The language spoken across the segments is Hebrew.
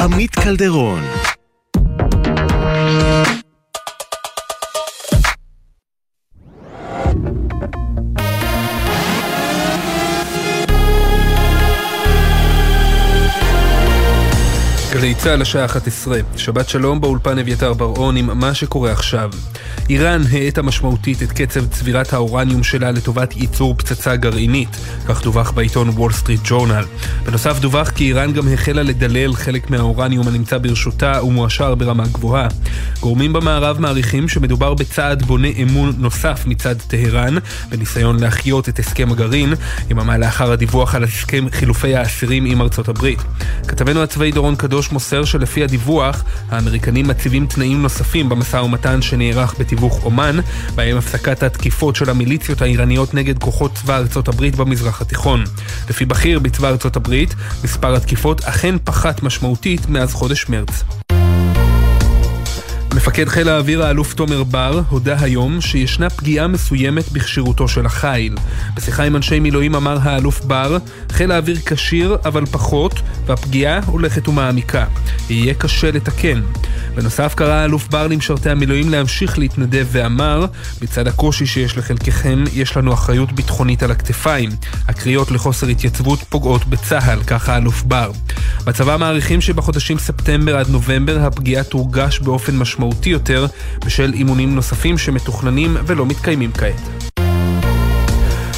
עמית קלדרון צה"ל השעה 11, שבת שלום באולפן אביתר בר-און עם מה שקורה עכשיו. איראן האטה משמעותית את קצב צבירת האורניום שלה לטובת ייצור פצצה גרעינית, כך דווח בעיתון וול סטריט ג'ורנל. בנוסף דווח כי איראן גם החלה לדלל חלק מהאורניום הנמצא ברשותה ומועשר ברמה גבוהה. גורמים במערב מעריכים שמדובר בצעד בונה אמון נוסף מצד טהרן, בניסיון להחיות את הסכם הגרעין, יממה לאחר הדיווח על הסכם חילופי האסירים עם ארצות הברית. כתבנו הצבאי דורון קדוש מוסר שלפי הדיווח, האמריקנים מציבים תנאים נוספים במשא ומתן שנערך בתיווך עומאן, בהם הפסקת התקיפות של המיליציות האיראניות נגד כוחות צבא ארצות הברית במזרח התיכון. לפי בכיר בצבא ארצות הברית, מספר התקיפות אכן פחת משמעותית מאז חודש מרץ. מפקד חיל האוויר האלוף תומר בר הודה היום שישנה פגיעה מסוימת בכשירותו של החיל. בשיחה עם אנשי מילואים אמר האלוף בר, חיל האוויר כשיר אבל פחות, והפגיעה הולכת ומעמיקה. יהיה קשה לתקן. בנוסף קרא האלוף בר למשרתי המילואים להמשיך להתנדב ואמר, בצד הקושי שיש לחלקכם, יש לנו אחריות ביטחונית על הכתפיים. הקריאות לחוסר התייצבות פוגעות בצה"ל, כך האלוף בר. בצבא מעריכים שבחודשים ספטמבר עד נובמבר הפגיעה תורגש באופן משמעותי יותר בשל אימונים נוספים שמתוכננים ולא מתקיימים כעת.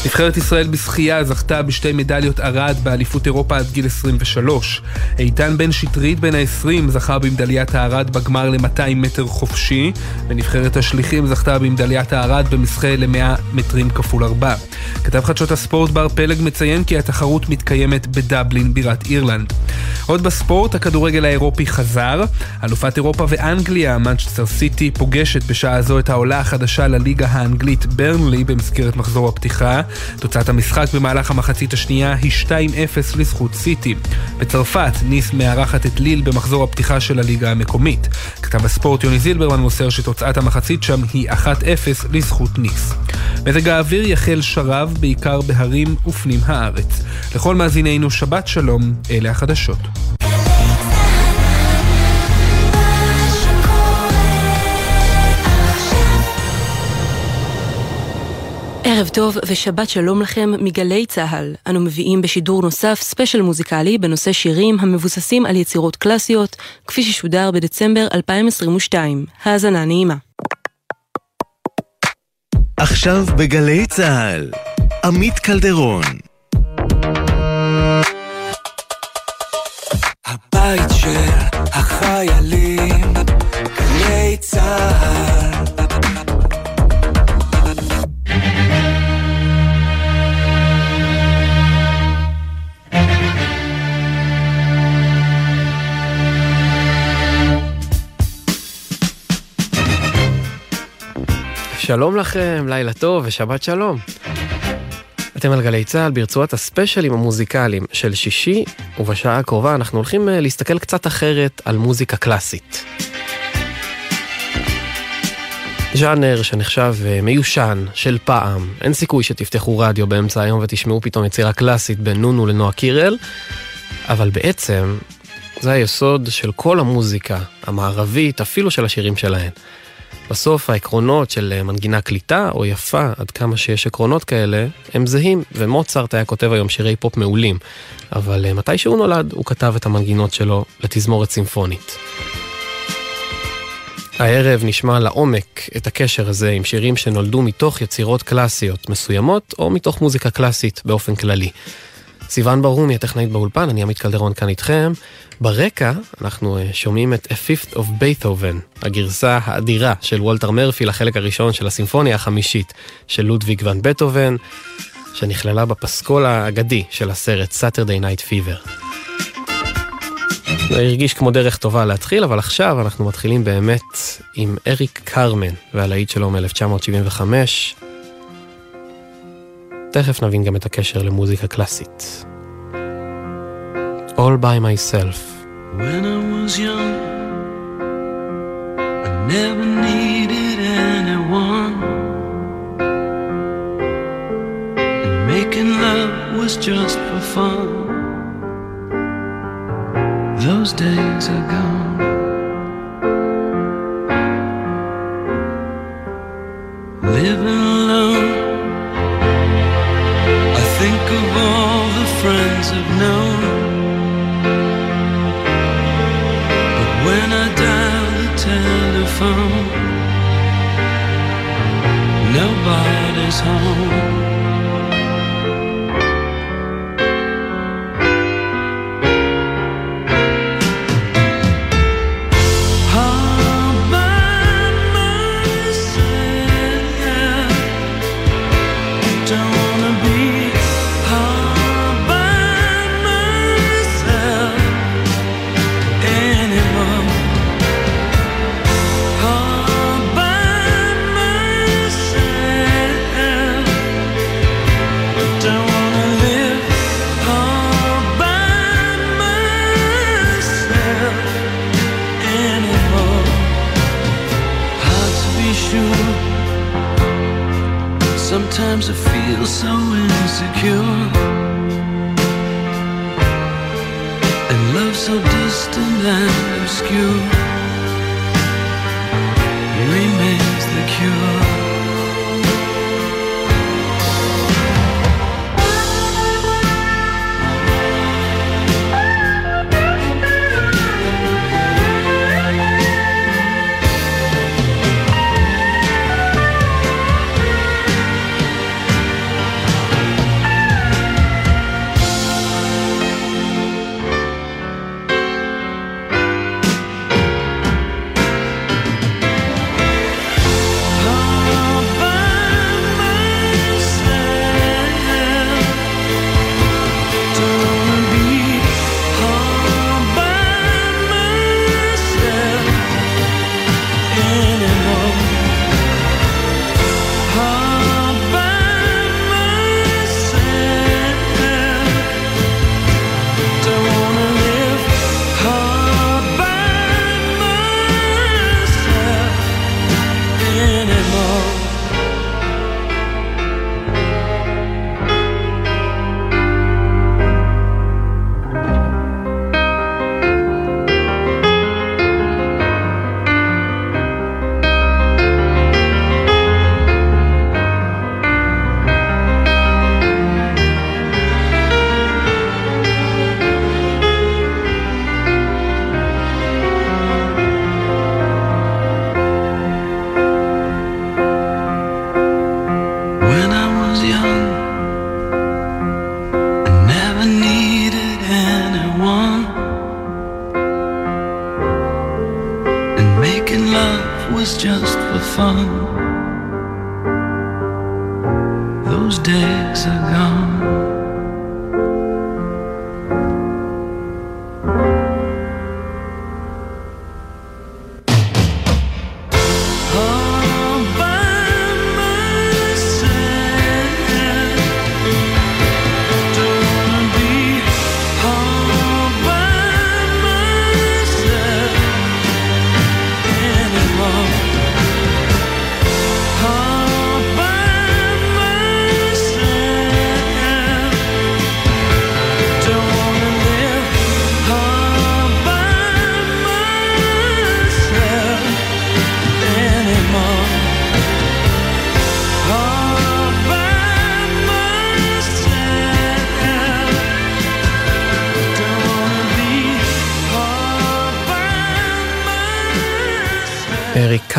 נבחרת ישראל בשחייה זכתה בשתי מדליות ארד באליפות אירופה עד גיל 23. איתן בן שטרית בן ה-20 זכה במדליית הארד בגמר ל-200 מטר חופשי, ונבחרת השליחים זכתה במדליית הארד במשחה ל-100 מטרים כפול 4. כתב חדשות הספורט בר פלג מציין כי התחרות מתקיימת בדבלין בירת אירלנד. עוד בספורט, הכדורגל האירופי חזר. אלופת אירופה ואנגליה, מנצ'סטר סיטי, פוגשת בשעה זו את העולה החדשה לליגה האנגלית ברנלי במסגרת מחזור הפתיחה. תוצאת המשחק במהלך המחצית השנייה היא 2-0 לזכות סיטי. בצרפת, ניס מארחת את ליל במחזור הפתיחה של הליגה המקומית. כתב הספורט יוני זילברמן מוסר שתוצאת המחצית שם היא 1-0 לזכות ניס. מזג האוויר יחל שרב בעיקר בהרים ופנים הארץ. לכל מאזינינו שבת שלום, אלה החדשות. ערב טוב ושבת שלום לכם מגלי צה"ל. אנו מביאים בשידור נוסף ספיישל מוזיקלי בנושא שירים המבוססים על יצירות קלאסיות, כפי ששודר בדצמבר 2022. האזנה נעימה. עכשיו בגלי צה"ל, עמית קלדרון. הבית של החיילים, גלי צה"ל שלום לכם, לילה טוב ושבת שלום. אתם על גלי צה"ל ברצועת הספיישלים המוזיקליים של שישי, ובשעה הקרובה אנחנו הולכים אה, להסתכל קצת אחרת על מוזיקה קלאסית. ז'אנר שנחשב אה, מיושן, של פעם, אין סיכוי שתפתחו רדיו באמצע היום ותשמעו פתאום יצירה קלאסית בין נונו לנועה קירל, אבל בעצם זה היסוד של כל המוזיקה המערבית, אפילו של השירים שלהן. בסוף העקרונות של אה, מנגינה קליטה או יפה, עד כמה שיש עקרונות כאלה, הם זהים, ומוצרט היה כותב היום שירי פופ מעולים, אבל אה, מתי שהוא נולד, הוא כתב את המנגינות שלו לתזמורת סימפונית. הערב נשמע לעומק את הקשר הזה עם שירים שנולדו מתוך יצירות קלאסיות מסוימות, או מתוך מוזיקה קלאסית באופן כללי. סיוון ברומי, הטכנאית באולפן, אני עמית קלדרון כאן איתכם. ברקע אנחנו אה, שומעים את A Fifth of Beethoven, הגרסה האדירה של וולטר מרפי לחלק הראשון של הסימפוניה החמישית של לודוויג ון בטהובן, שנכללה בפסקול האגדי של הסרט Saturday Night Fever. זה הרגיש כמו דרך טובה להתחיל, אבל עכשיו אנחנו מתחילים באמת עם אריק קרמן והלהיט שלו מ-1975. תכף נבין גם את הקשר למוזיקה קלאסית. All by myself. When I was young, I never needed anyone. And making love was just for fun. Those days are gone. Living all the friends I've known. But when I dial the telephone, nobody's home.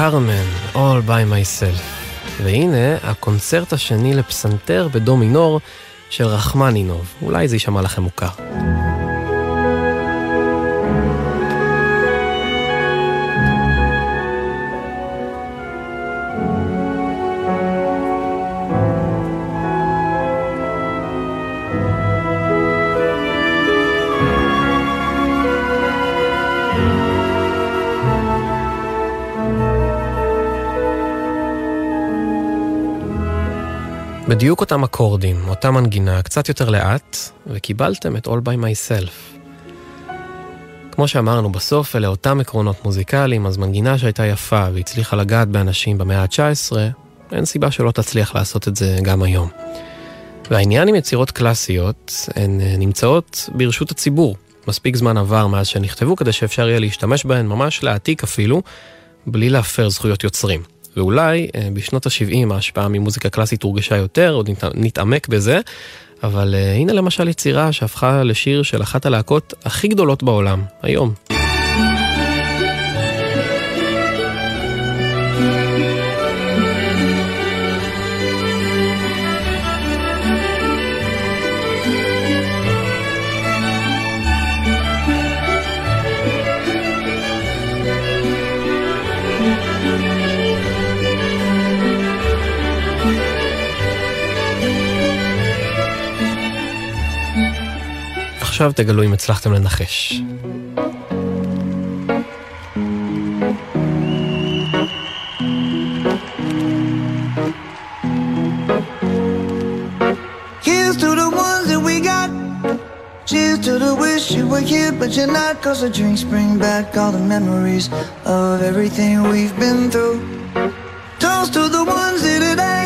קרמן, All by myself. והנה הקונצרט השני לפסנתר בדו מינור של רחמנינוב. אולי זה יישמע לכם מוכר. בדיוק אותם אקורדים, אותה מנגינה, קצת יותר לאט, וקיבלתם את All by myself. כמו שאמרנו, בסוף אלה אותם עקרונות מוזיקליים, אז מנגינה שהייתה יפה והצליחה לגעת באנשים במאה ה-19, אין סיבה שלא תצליח לעשות את זה גם היום. והעניין עם יצירות קלאסיות, הן אה, נמצאות ברשות הציבור. מספיק זמן עבר מאז שנכתבו כדי שאפשר יהיה להשתמש בהן, ממש להעתיק אפילו, בלי להפר זכויות יוצרים. ואולי אה, בשנות ה-70 ההשפעה ממוזיקה קלאסית הורגשה יותר, עוד נתעמק בזה, אבל uh, הנה למשל יצירה שהפכה לשיר של אחת הלהקות הכי גדולות בעולם, היום. עכשיו תגלו אם הצלחתם לנחש. Cheers to the wish you were here, but you're not. Cause the drinks bring back all the memories of everything we've been through. Toast to the ones here today.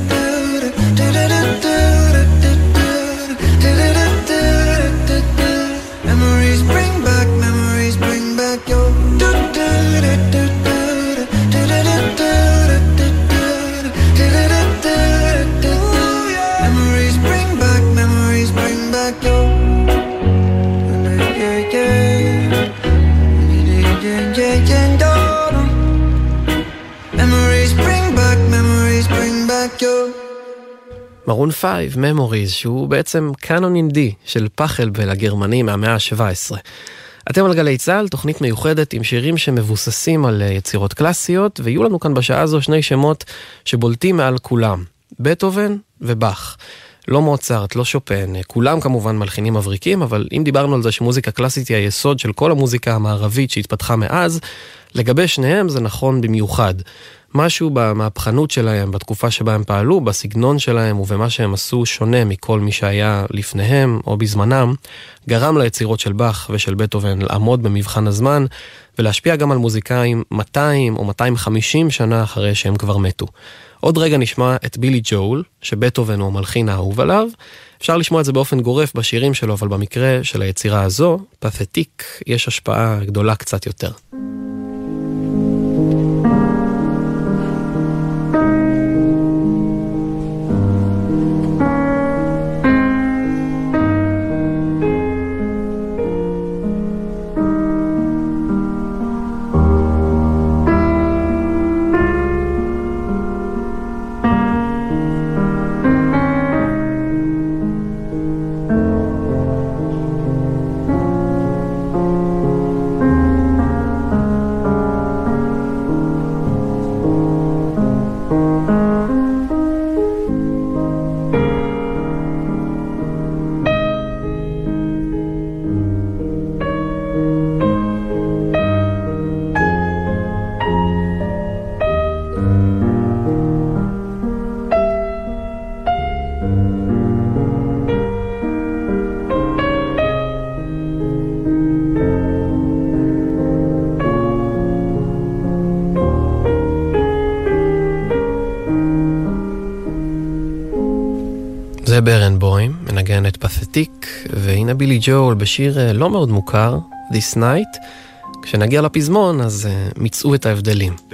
מרון 5, Memories, שהוא בעצם קאנון אינדי של פחלבל הגרמני מהמאה ה-17. אתם על גלי צה"ל, תוכנית מיוחדת עם שירים שמבוססים על יצירות קלאסיות, ויהיו לנו כאן בשעה הזו שני שמות שבולטים מעל כולם, בטהובן ובאך. לא מוצרט, לא שופן, כולם כמובן מלחינים מבריקים, אבל אם דיברנו על זה שמוזיקה קלאסית היא היסוד של כל המוזיקה המערבית שהתפתחה מאז, לגבי שניהם זה נכון במיוחד. משהו במהפכנות שלהם, בתקופה שבה הם פעלו, בסגנון שלהם ובמה שהם עשו שונה מכל מי שהיה לפניהם או בזמנם, גרם ליצירות של באך ושל בטהובן לעמוד במבחן הזמן ולהשפיע גם על מוזיקאים 200 או 250 שנה אחרי שהם כבר מתו. עוד רגע נשמע את בילי ג'ול, שבטהובן הוא המלחין האהוב עליו. אפשר לשמוע את זה באופן גורף בשירים שלו, אבל במקרה של היצירה הזו, פתטיק, יש השפעה גדולה קצת יותר. רואה ברנבוים, מנגנת פסטיק, והנה בילי ג'ול בשיר אה, לא מאוד מוכר, This Night. כשנגיע לפזמון, אז אה, uh, מצאו את ההבדלים. There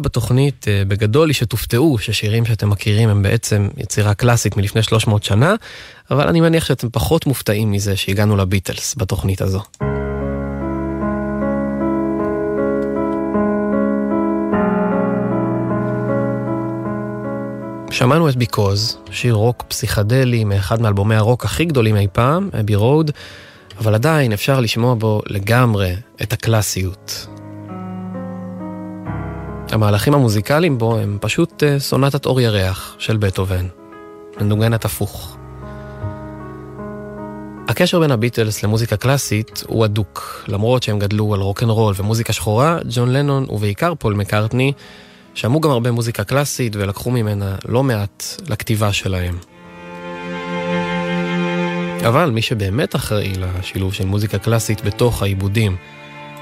בתוכנית אה, בגדול היא שתופתעו ששירים שאתם מכירים הם בעצם יצירה קלאסית מלפני 300 שנה, אבל אני מניח שאתם פחות מופתעים מזה שהגענו לביטלס בתוכנית הזו. שמענו את ביקוז, שיר רוק פסיכדלי מאחד מאלבומי הרוק הכי גדולים אי פעם, אבי רוד, אבל עדיין אפשר לשמוע בו לגמרי את הקלאסיות. המהלכים המוזיקליים בו הם פשוט אה, סונטת אור ירח של בטהובן, מנוגנת הפוך. הקשר בין הביטלס למוזיקה קלאסית הוא הדוק, למרות שהם גדלו על רוקנרול ומוזיקה שחורה, ג'ון לנון ובעיקר פול מקארטני שמעו גם הרבה מוזיקה קלאסית ולקחו ממנה לא מעט לכתיבה שלהם. אבל מי שבאמת אחראי לשילוב של מוזיקה קלאסית בתוך העיבודים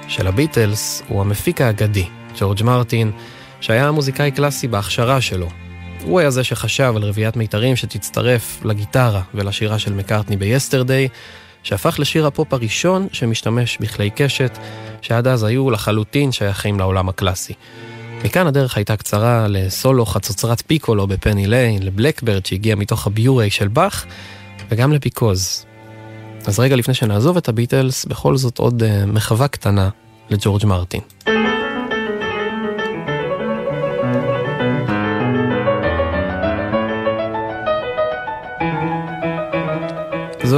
של הביטלס הוא המפיק האגדי, ג'ורג' מרטין, שהיה מוזיקאי קלאסי בהכשרה שלו. הוא היה זה שחשב על רביעיית מיתרים שתצטרף לגיטרה ולשירה של מקארטני ב-Yesterday, שהפך לשיר הפופ הראשון שמשתמש בכלי קשת, שעד אז היו לחלוטין שייכים לעולם הקלאסי. מכאן הדרך הייתה קצרה לסולו חצוצרת פיקולו ב-Penny Lane, ל-Blackbird שהגיע מתוך הבורה של באך, וגם ל-Because. אז רגע לפני שנעזוב את הביטלס, בכל זאת עוד uh, מחווה קטנה לג'ורג' מרטין.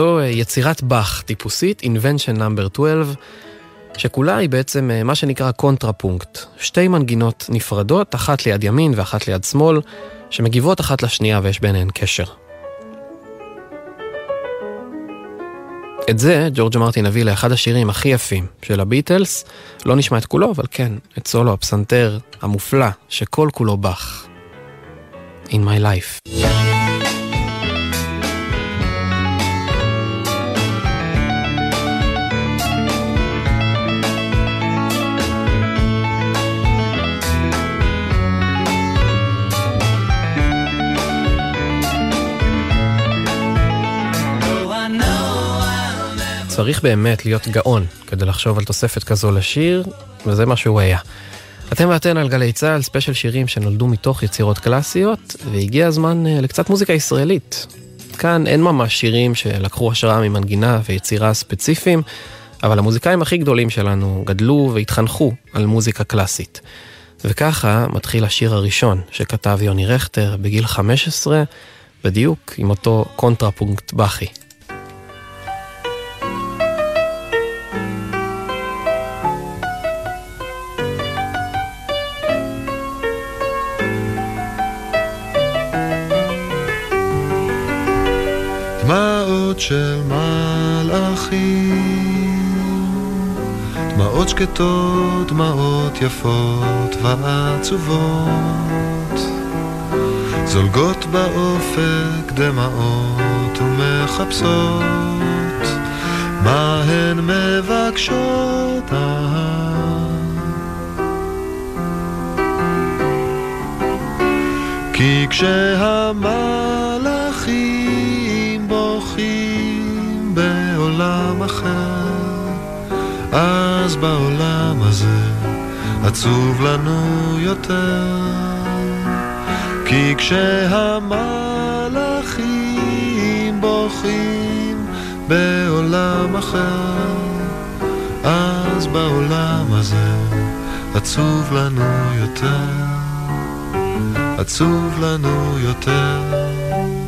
זו uh, יצירת באך טיפוסית, Invention Number 12, שכולה היא בעצם אה, מה שנקרא קונטרפונקט. שתי מנגינות נפרדות, אחת ליד ימין ואחת ליד שמאל, שמגיבות אחת לשנייה ויש ביניהן קשר. את זה ג'ורג' מרטין הביא לאחד השירים הכי יפים של הביטלס. לא נשמע את כולו, אבל כן, את סולו הפסנתר המופלא, שכל כולו באך. In my life. צריך באמת להיות גאון כדי לחשוב על תוספת כזו לשיר, וזה מה שהוא היה. אתם ואתן על גלי צה"ל, ספיישל שירים שנולדו מתוך יצירות קלאסיות, והגיע הזמן אה, לקצת מוזיקה ישראלית. כאן אין ממש שירים שלקחו השראה ממנגינה ויצירה ספציפיים, אבל המוזיקאים הכי גדולים שלנו גדלו והתחנכו על מוזיקה קלאסית. וככה מתחיל השיר הראשון שכתב יוני רכטר בגיל 15, בדיוק עם אותו קונטרפונקט באכי. דמעות של מלאכים, דמעות שקטות, דמעות יפות ועצובות, זולגות באופק דמעות ומחפשות, מה הן מבקשות. כי כשהמלאכים בוכים בעולם אחר, אז בעולם הזה עצוב לנו יותר. כי כשהמלאכים בוכים בעולם אחר, אז בעולם הזה עצוב לנו יותר. עצוב לנו יותר.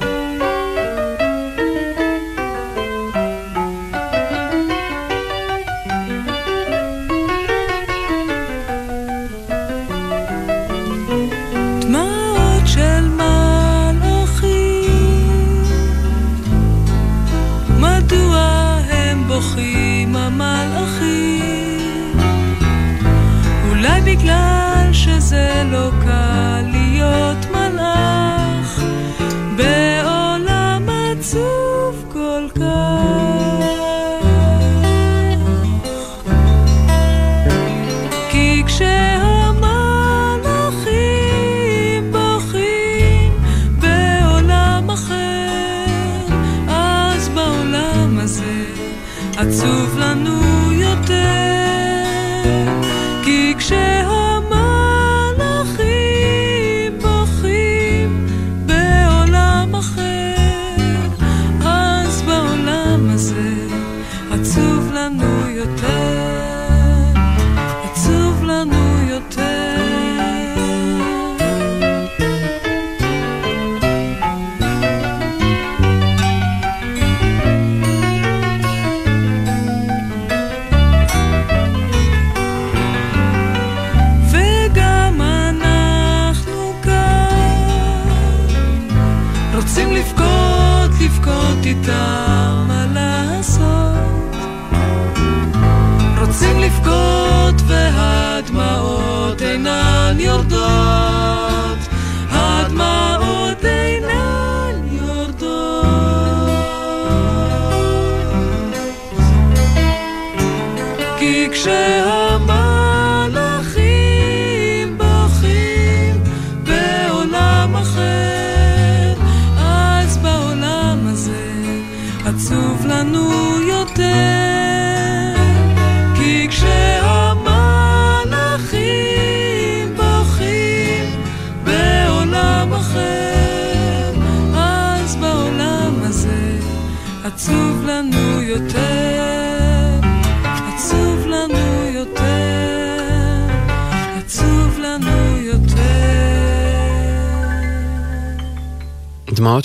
בגלל שזה לא קל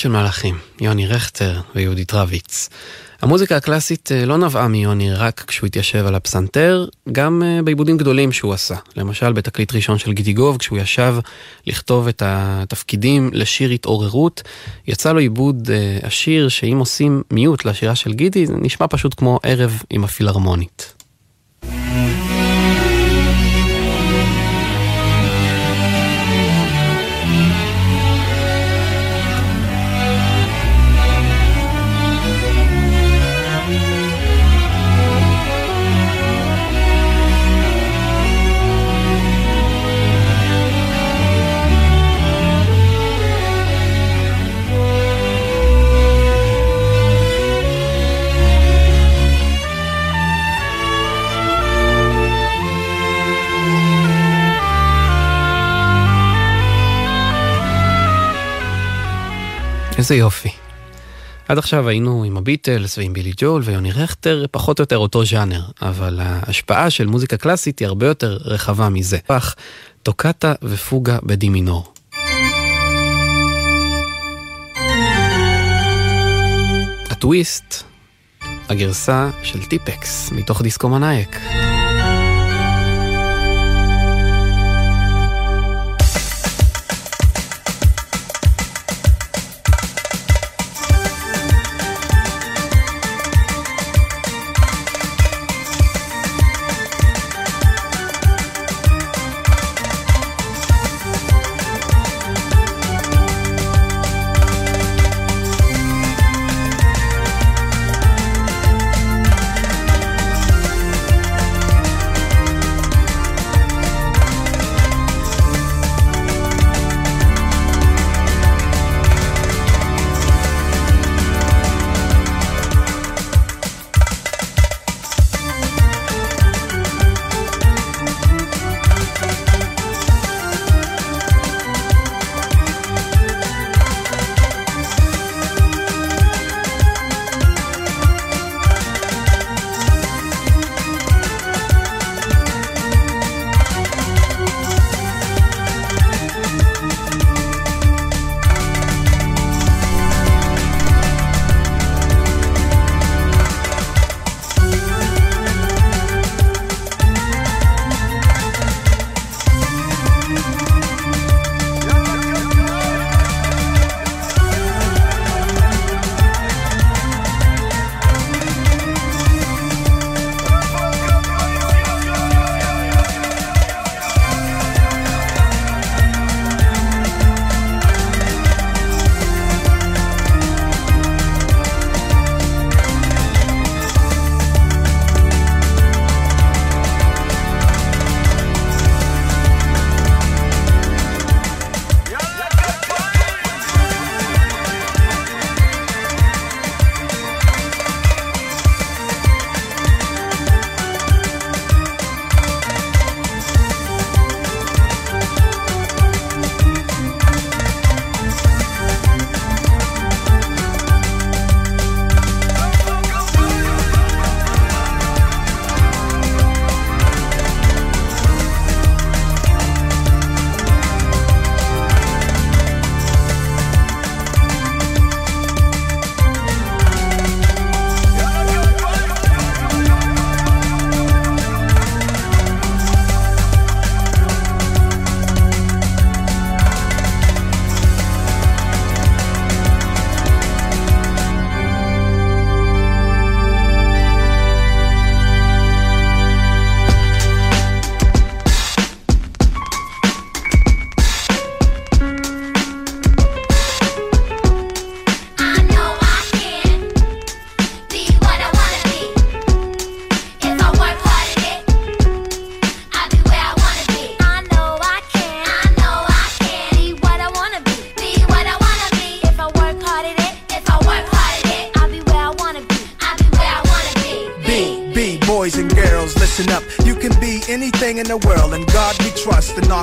של מלאכים, יוני רכטר ויהודית רביץ. המוזיקה הקלאסית אה, לא נבעה מיוני רק כשהוא התיישב על הפסנתר, גם אה, בעיבודים גדולים שהוא עשה. למשל בתקליט ראשון של גידיגוב, כשהוא ישב לכתוב את התפקידים לשיר התעוררות, יצא לו עיבוד אה, השיר שאם עושים מיוט לשירה של גידי, זה נשמע פשוט כמו ערב עם הפילהרמונית. איזה יופי. עד עכשיו היינו עם הביטלס ועם בילי ג'ול ויוני רכטר, פחות או יותר אותו ז'אנר, אבל ההשפעה של מוזיקה קלאסית היא הרבה יותר רחבה מזה. פח, טוקטה ופוגה בדי מינור. הטוויסט, הגרסה של טיפקס מתוך דיסקו מנאייק.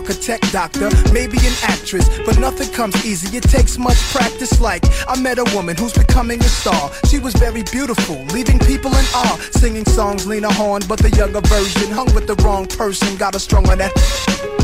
Architect, doctor, maybe an actress, but nothing comes easy. It takes much practice. Like I met a woman who's becoming a star. She was very beautiful, leaving people in awe. Singing songs Lena Horne, but the younger version hung with the wrong person. Got her strung on that.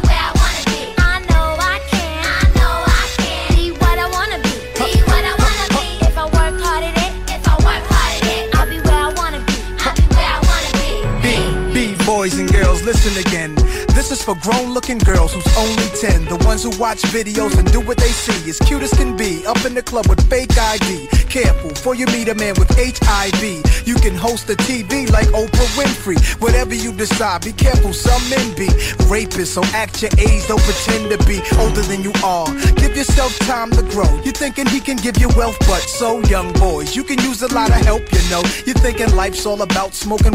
Listen again. This is for grown looking girls who's only 10. The ones who watch videos and do what they see. As cute as can be, up in the club with fake ID. Careful, for you meet a man with HIV. You can host a TV like Oprah Winfrey. Whatever you decide, be careful, some men be rapists. So act your age, don't pretend to be older than you are. Give yourself time to grow. You're thinking he can give you wealth, but so young boys, you can use a lot of help, you know. You're thinking life's all about smoking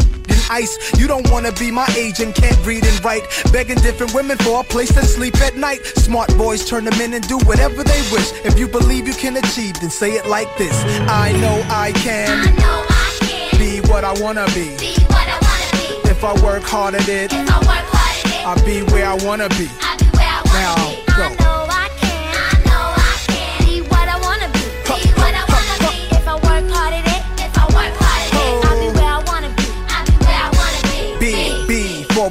ice. You don't wanna be my age and can't read and write. Begging different women for a place to sleep at night. Smart boys turn them in and do whatever they wish. If you believe you can achieve, then say it like this. I know I can. Be what I wanna be. If I work hard at it, I'll be where I wanna be. Now go. I know I can.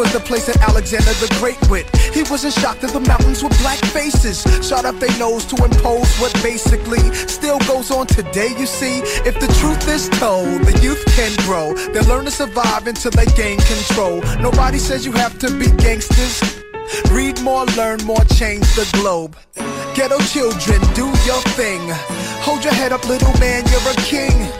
was the place that Alexander the Great went. He wasn't shocked that the mountains were black faces. Shot up their nose to impose what basically still goes on today, you see. If the truth is told, the youth can grow. They'll learn to survive until they gain control. Nobody says you have to be gangsters. Read more, learn more, change the globe. Ghetto children, do your thing. Hold your head up, little man, you're a king.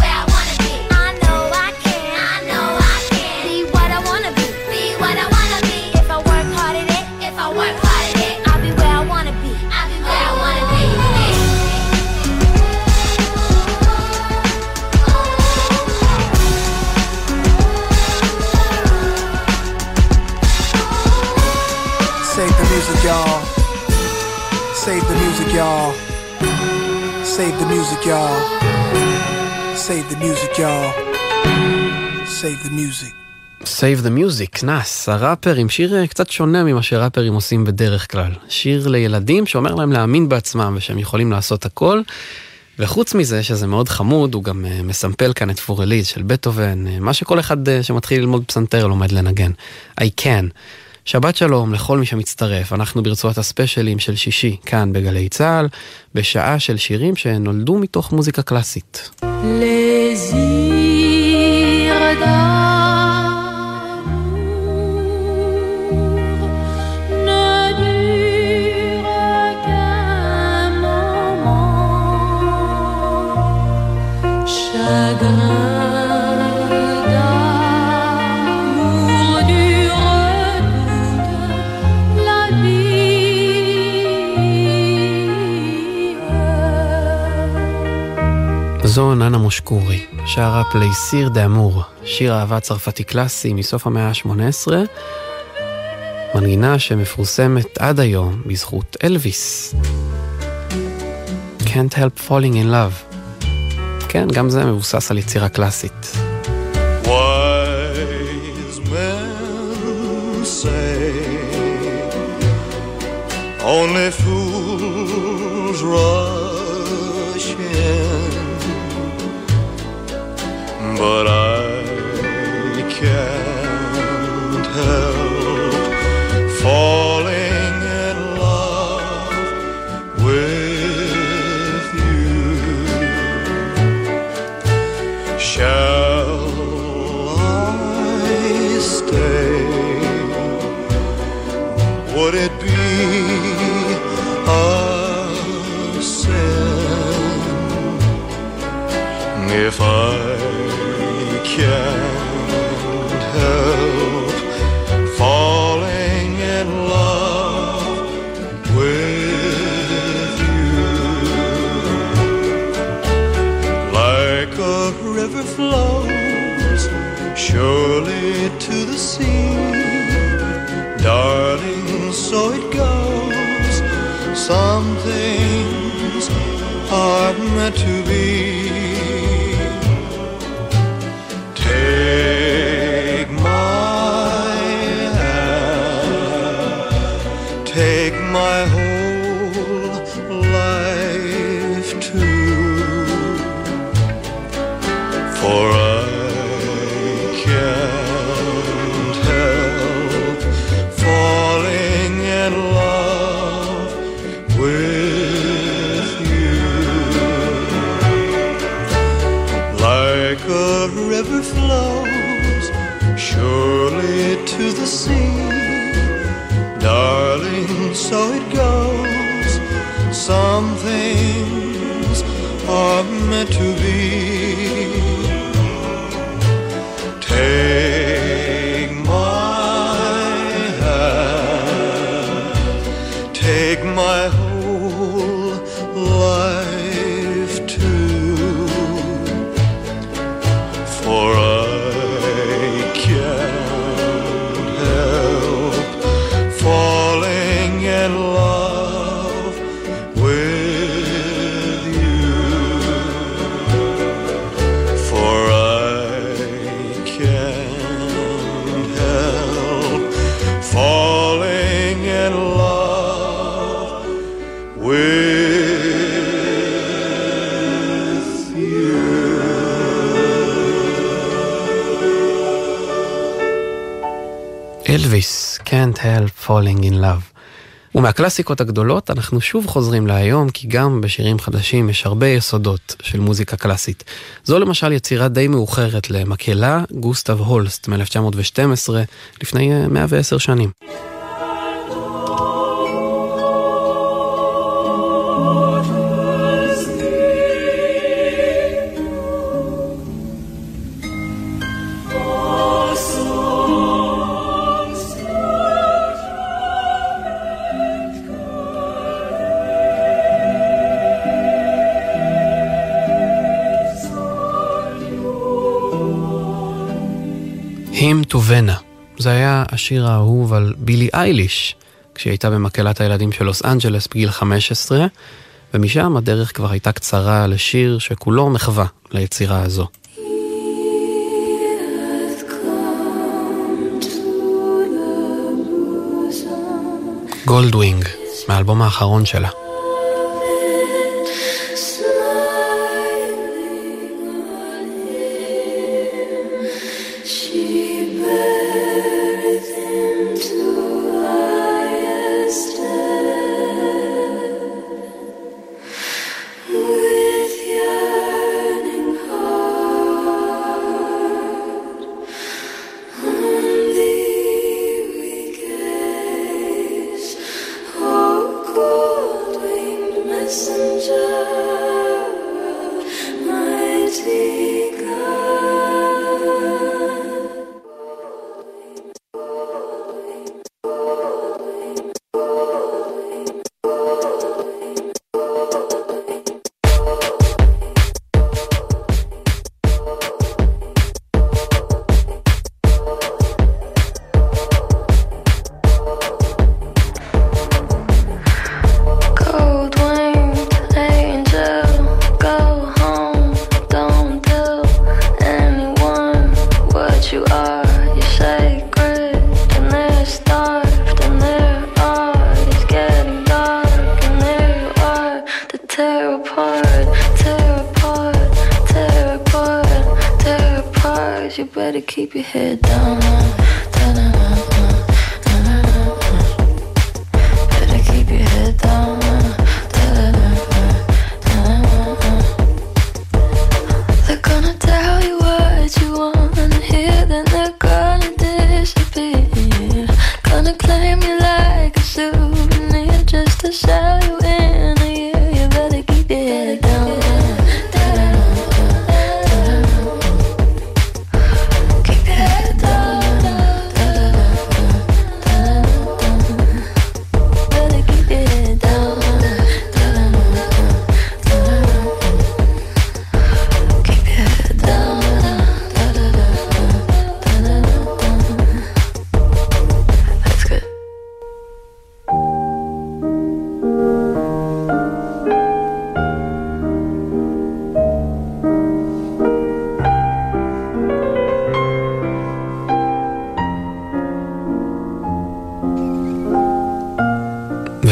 Y'all. Save the music, y'all. Save the music, y'all. Save the music. Save the Music, נאס, הראפר עם שיר אה, קצת שונה ממה שראפרים עושים בדרך כלל. שיר לילדים שאומר להם להאמין בעצמם ושהם יכולים לעשות הכל. וחוץ מזה שזה מאוד חמוד, הוא גם אה, מסמפל כאן את פורליז של בטהובן, אה, מה שכל אחד שמתחיל ללמוד פסנתר לומד לנגן. I can. שבת שלום לכל מי שמצטרף, אנחנו ברצועת הספיישלים של שישי, כאן בגלי צה"ל, בשעה של שירים שנולדו מתוך מוזיקה קלאסית. Les îles זו ננה מושקורי, שרה פלייסיר דה אמור, שיר אהבה צרפתי קלאסי מסוף המאה ה-18, מנגינה שמפורסמת עד היום בזכות אלוויס. Can't help falling in love. כן, גם זה מבוסס על יצירה קלאסית. Say, only fools run but I Help Falling in Love. ומהקלאסיקות הגדולות אנחנו שוב חוזרים להיום, כי גם בשירים חדשים יש הרבה יסודות של מוזיקה קלאסית. זו למשל יצירה די מאוחרת למקהלה, גוסטב הולסט מ-1912, לפני אה, 110 שנים. השיר האהוב על בילי אייליש, כשהיא הייתה במקהלת הילדים של לוס אנג'לס בגיל 15, ומשם הדרך כבר הייתה קצרה לשיר שכולו מחווה ליצירה הזו. Goldwing, מהאלבום האחרון שלה.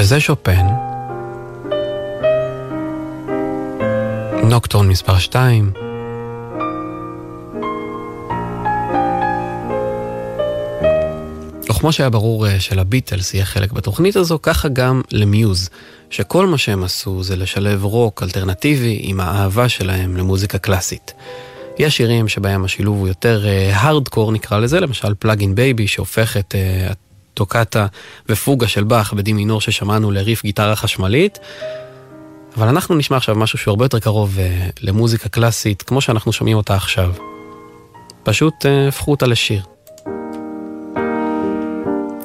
וזה שופן. נוקטורן מספר 2. וכמו שהיה ברור אה, שלביטלס יהיה חלק בתוכנית הזו, ככה גם למיוז, שכל מה שהם עשו זה לשלב רוק אלטרנטיבי עם האהבה שלהם למוזיקה קלאסית. יש שירים שבהם השילוב הוא יותר הארדקור נקרא לזה, למשל Plug In Baby שהופך את אה, הטוקטה ופוגה של באך בדי מינור ששמענו לריף גיטרה חשמלית. אבל אנחנו נשמע עכשיו משהו שהוא הרבה יותר קרוב אה, למוזיקה קלאסית, כמו שאנחנו שומעים אותה עכשיו. פשוט אה, הפכו אותה לשיר.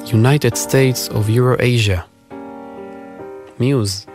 United States of Euro-Asia. מיוז.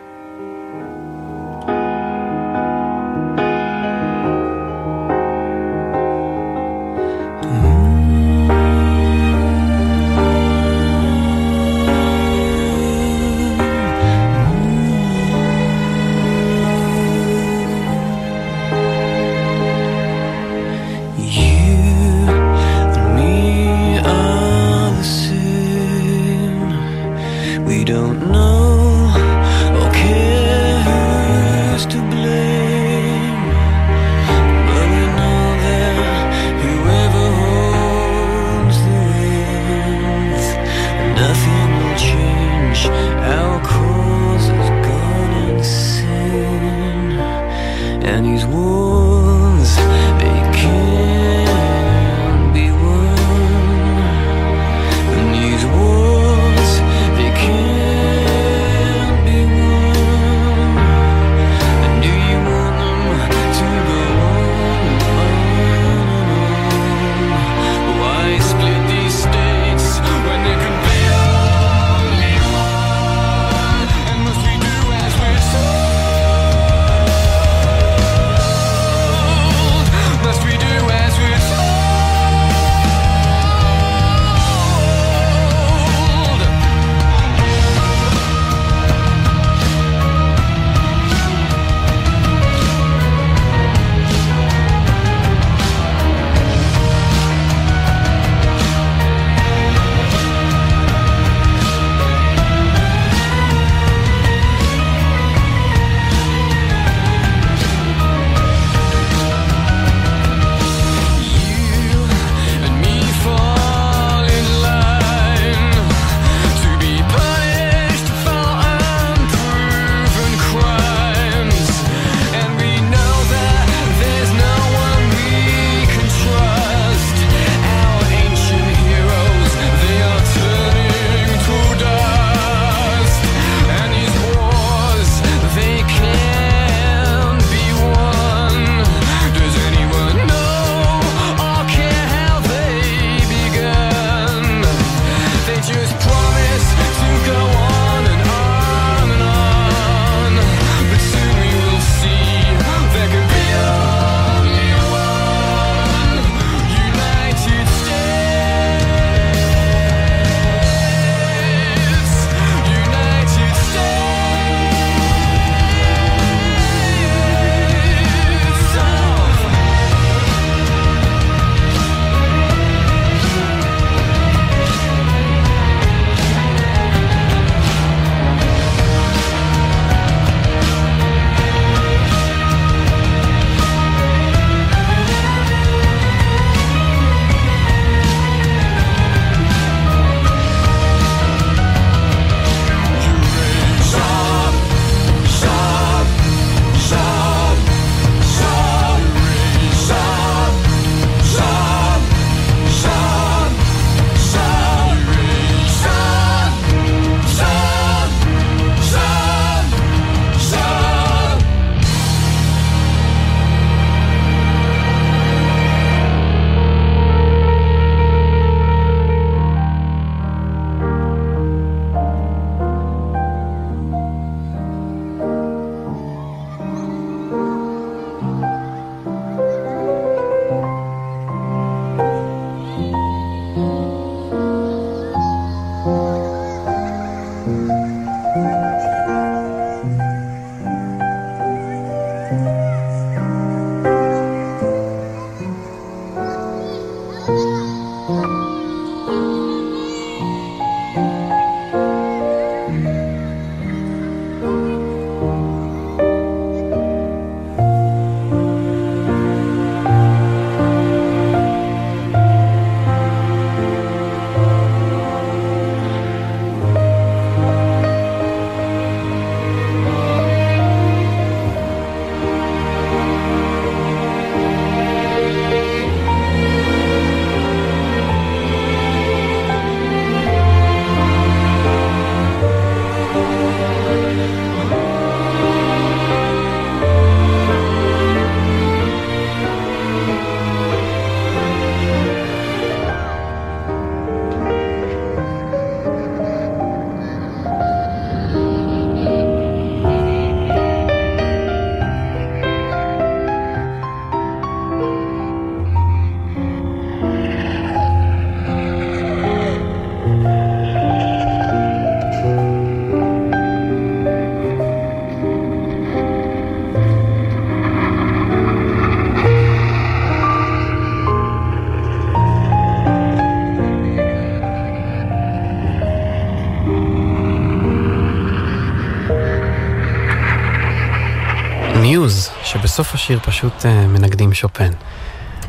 השיר פשוט אה, מנגדים שופן.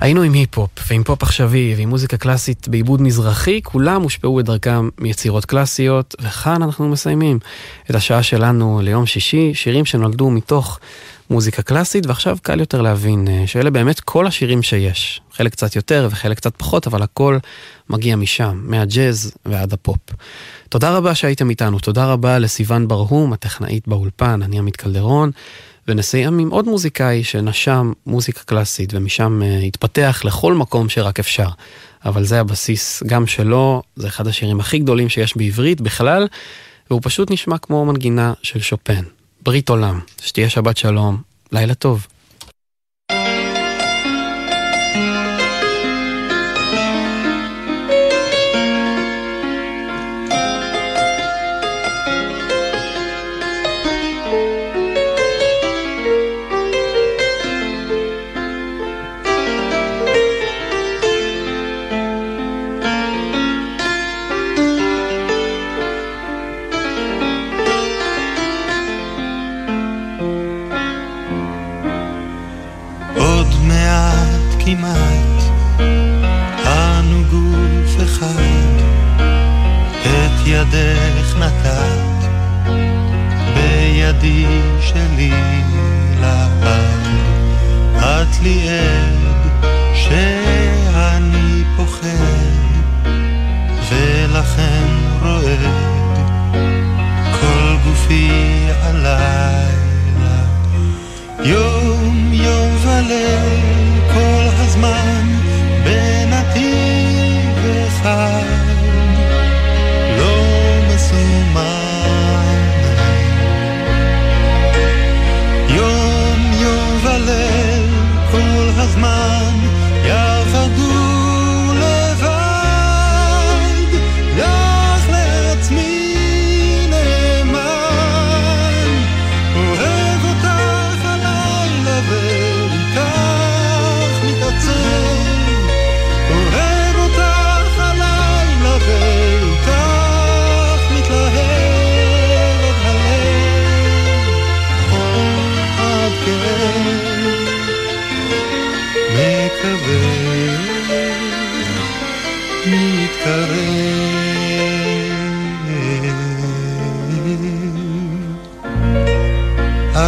היינו עם היפ-הופ ועם פופ עכשווי ועם מוזיקה קלאסית בעיבוד מזרחי, כולם הושפעו בדרכם מיצירות קלאסיות, וכאן אנחנו מסיימים את השעה שלנו ליום שישי, שירים שנולדו מתוך מוזיקה קלאסית, ועכשיו קל יותר להבין אה, שאלה באמת כל השירים שיש. חלק קצת יותר וחלק קצת פחות, אבל הכל מגיע משם, מהג'אז ועד הפופ. תודה רבה שהייתם איתנו, תודה רבה לסיון ברהום, הטכנאית באולפן, אני עמית קלדרון. ונסיים עם עוד מוזיקאי שנשם מוזיקה קלאסית ומשם uh, התפתח לכל מקום שרק אפשר. אבל זה הבסיס גם שלו, זה אחד השירים הכי גדולים שיש בעברית בכלל, והוא פשוט נשמע כמו מנגינה של שופן. ברית עולם, שתהיה שבת שלום, לילה טוב.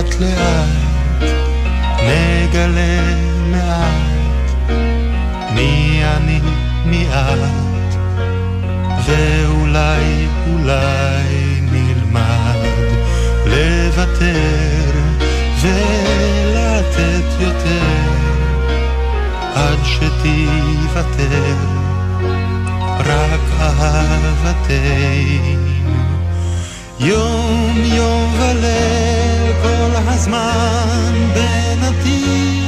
את לאט נגלה מעט מי אני מי את ואולי אולי נלמד לוותר ולתת יותר עד שתיוותר רק אהבתנו. יום יום וליל כל הזמן בנתיב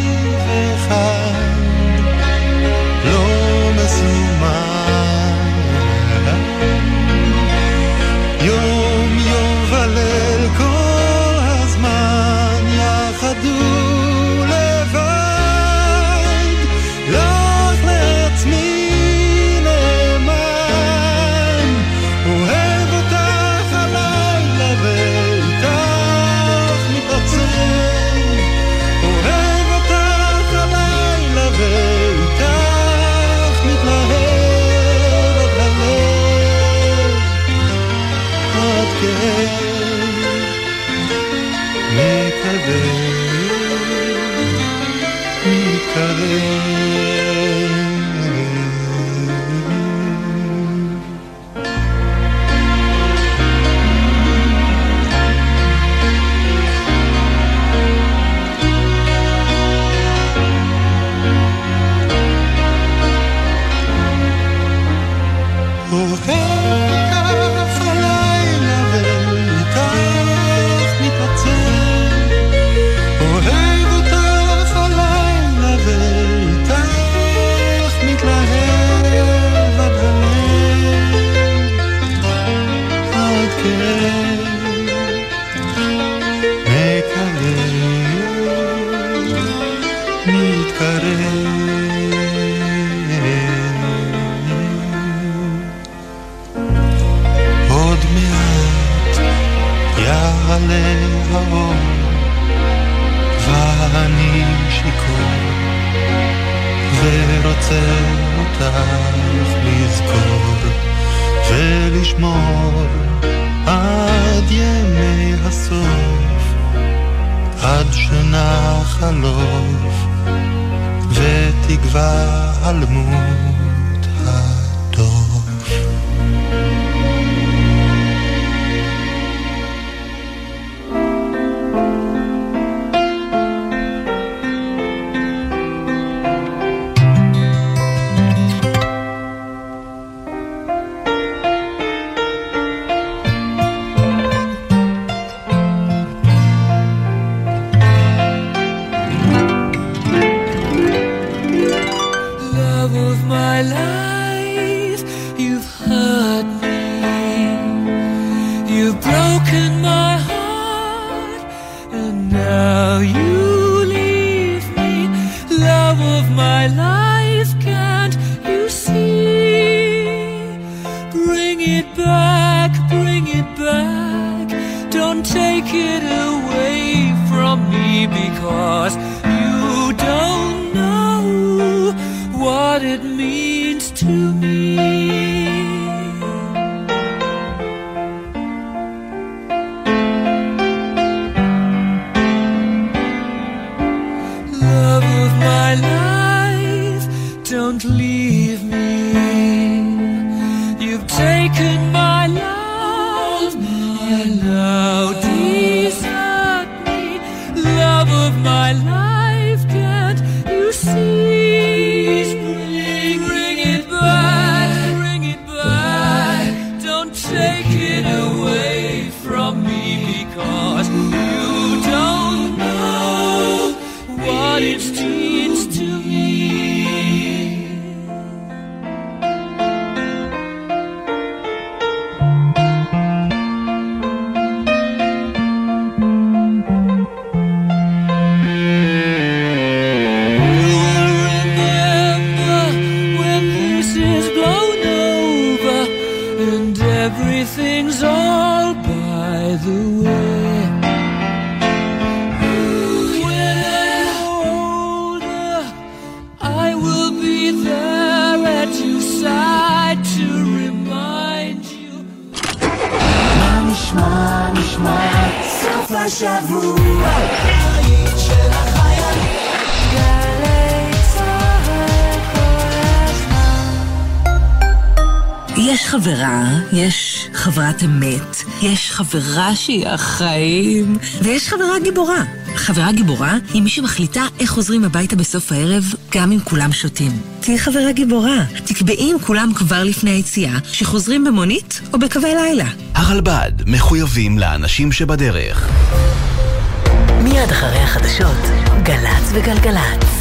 חברה שהיא החיים. ויש חברה גיבורה. חברה גיבורה היא מי שמחליטה איך חוזרים הביתה בסוף הערב, גם אם כולם שותים. תהיי חברה גיבורה. תקבעי עם כולם כבר לפני היציאה, שחוזרים במונית או בקווי לילה. הרלב"ד מחויבים לאנשים שבדרך. מיד אחרי החדשות, גל"צ וגלגלצ.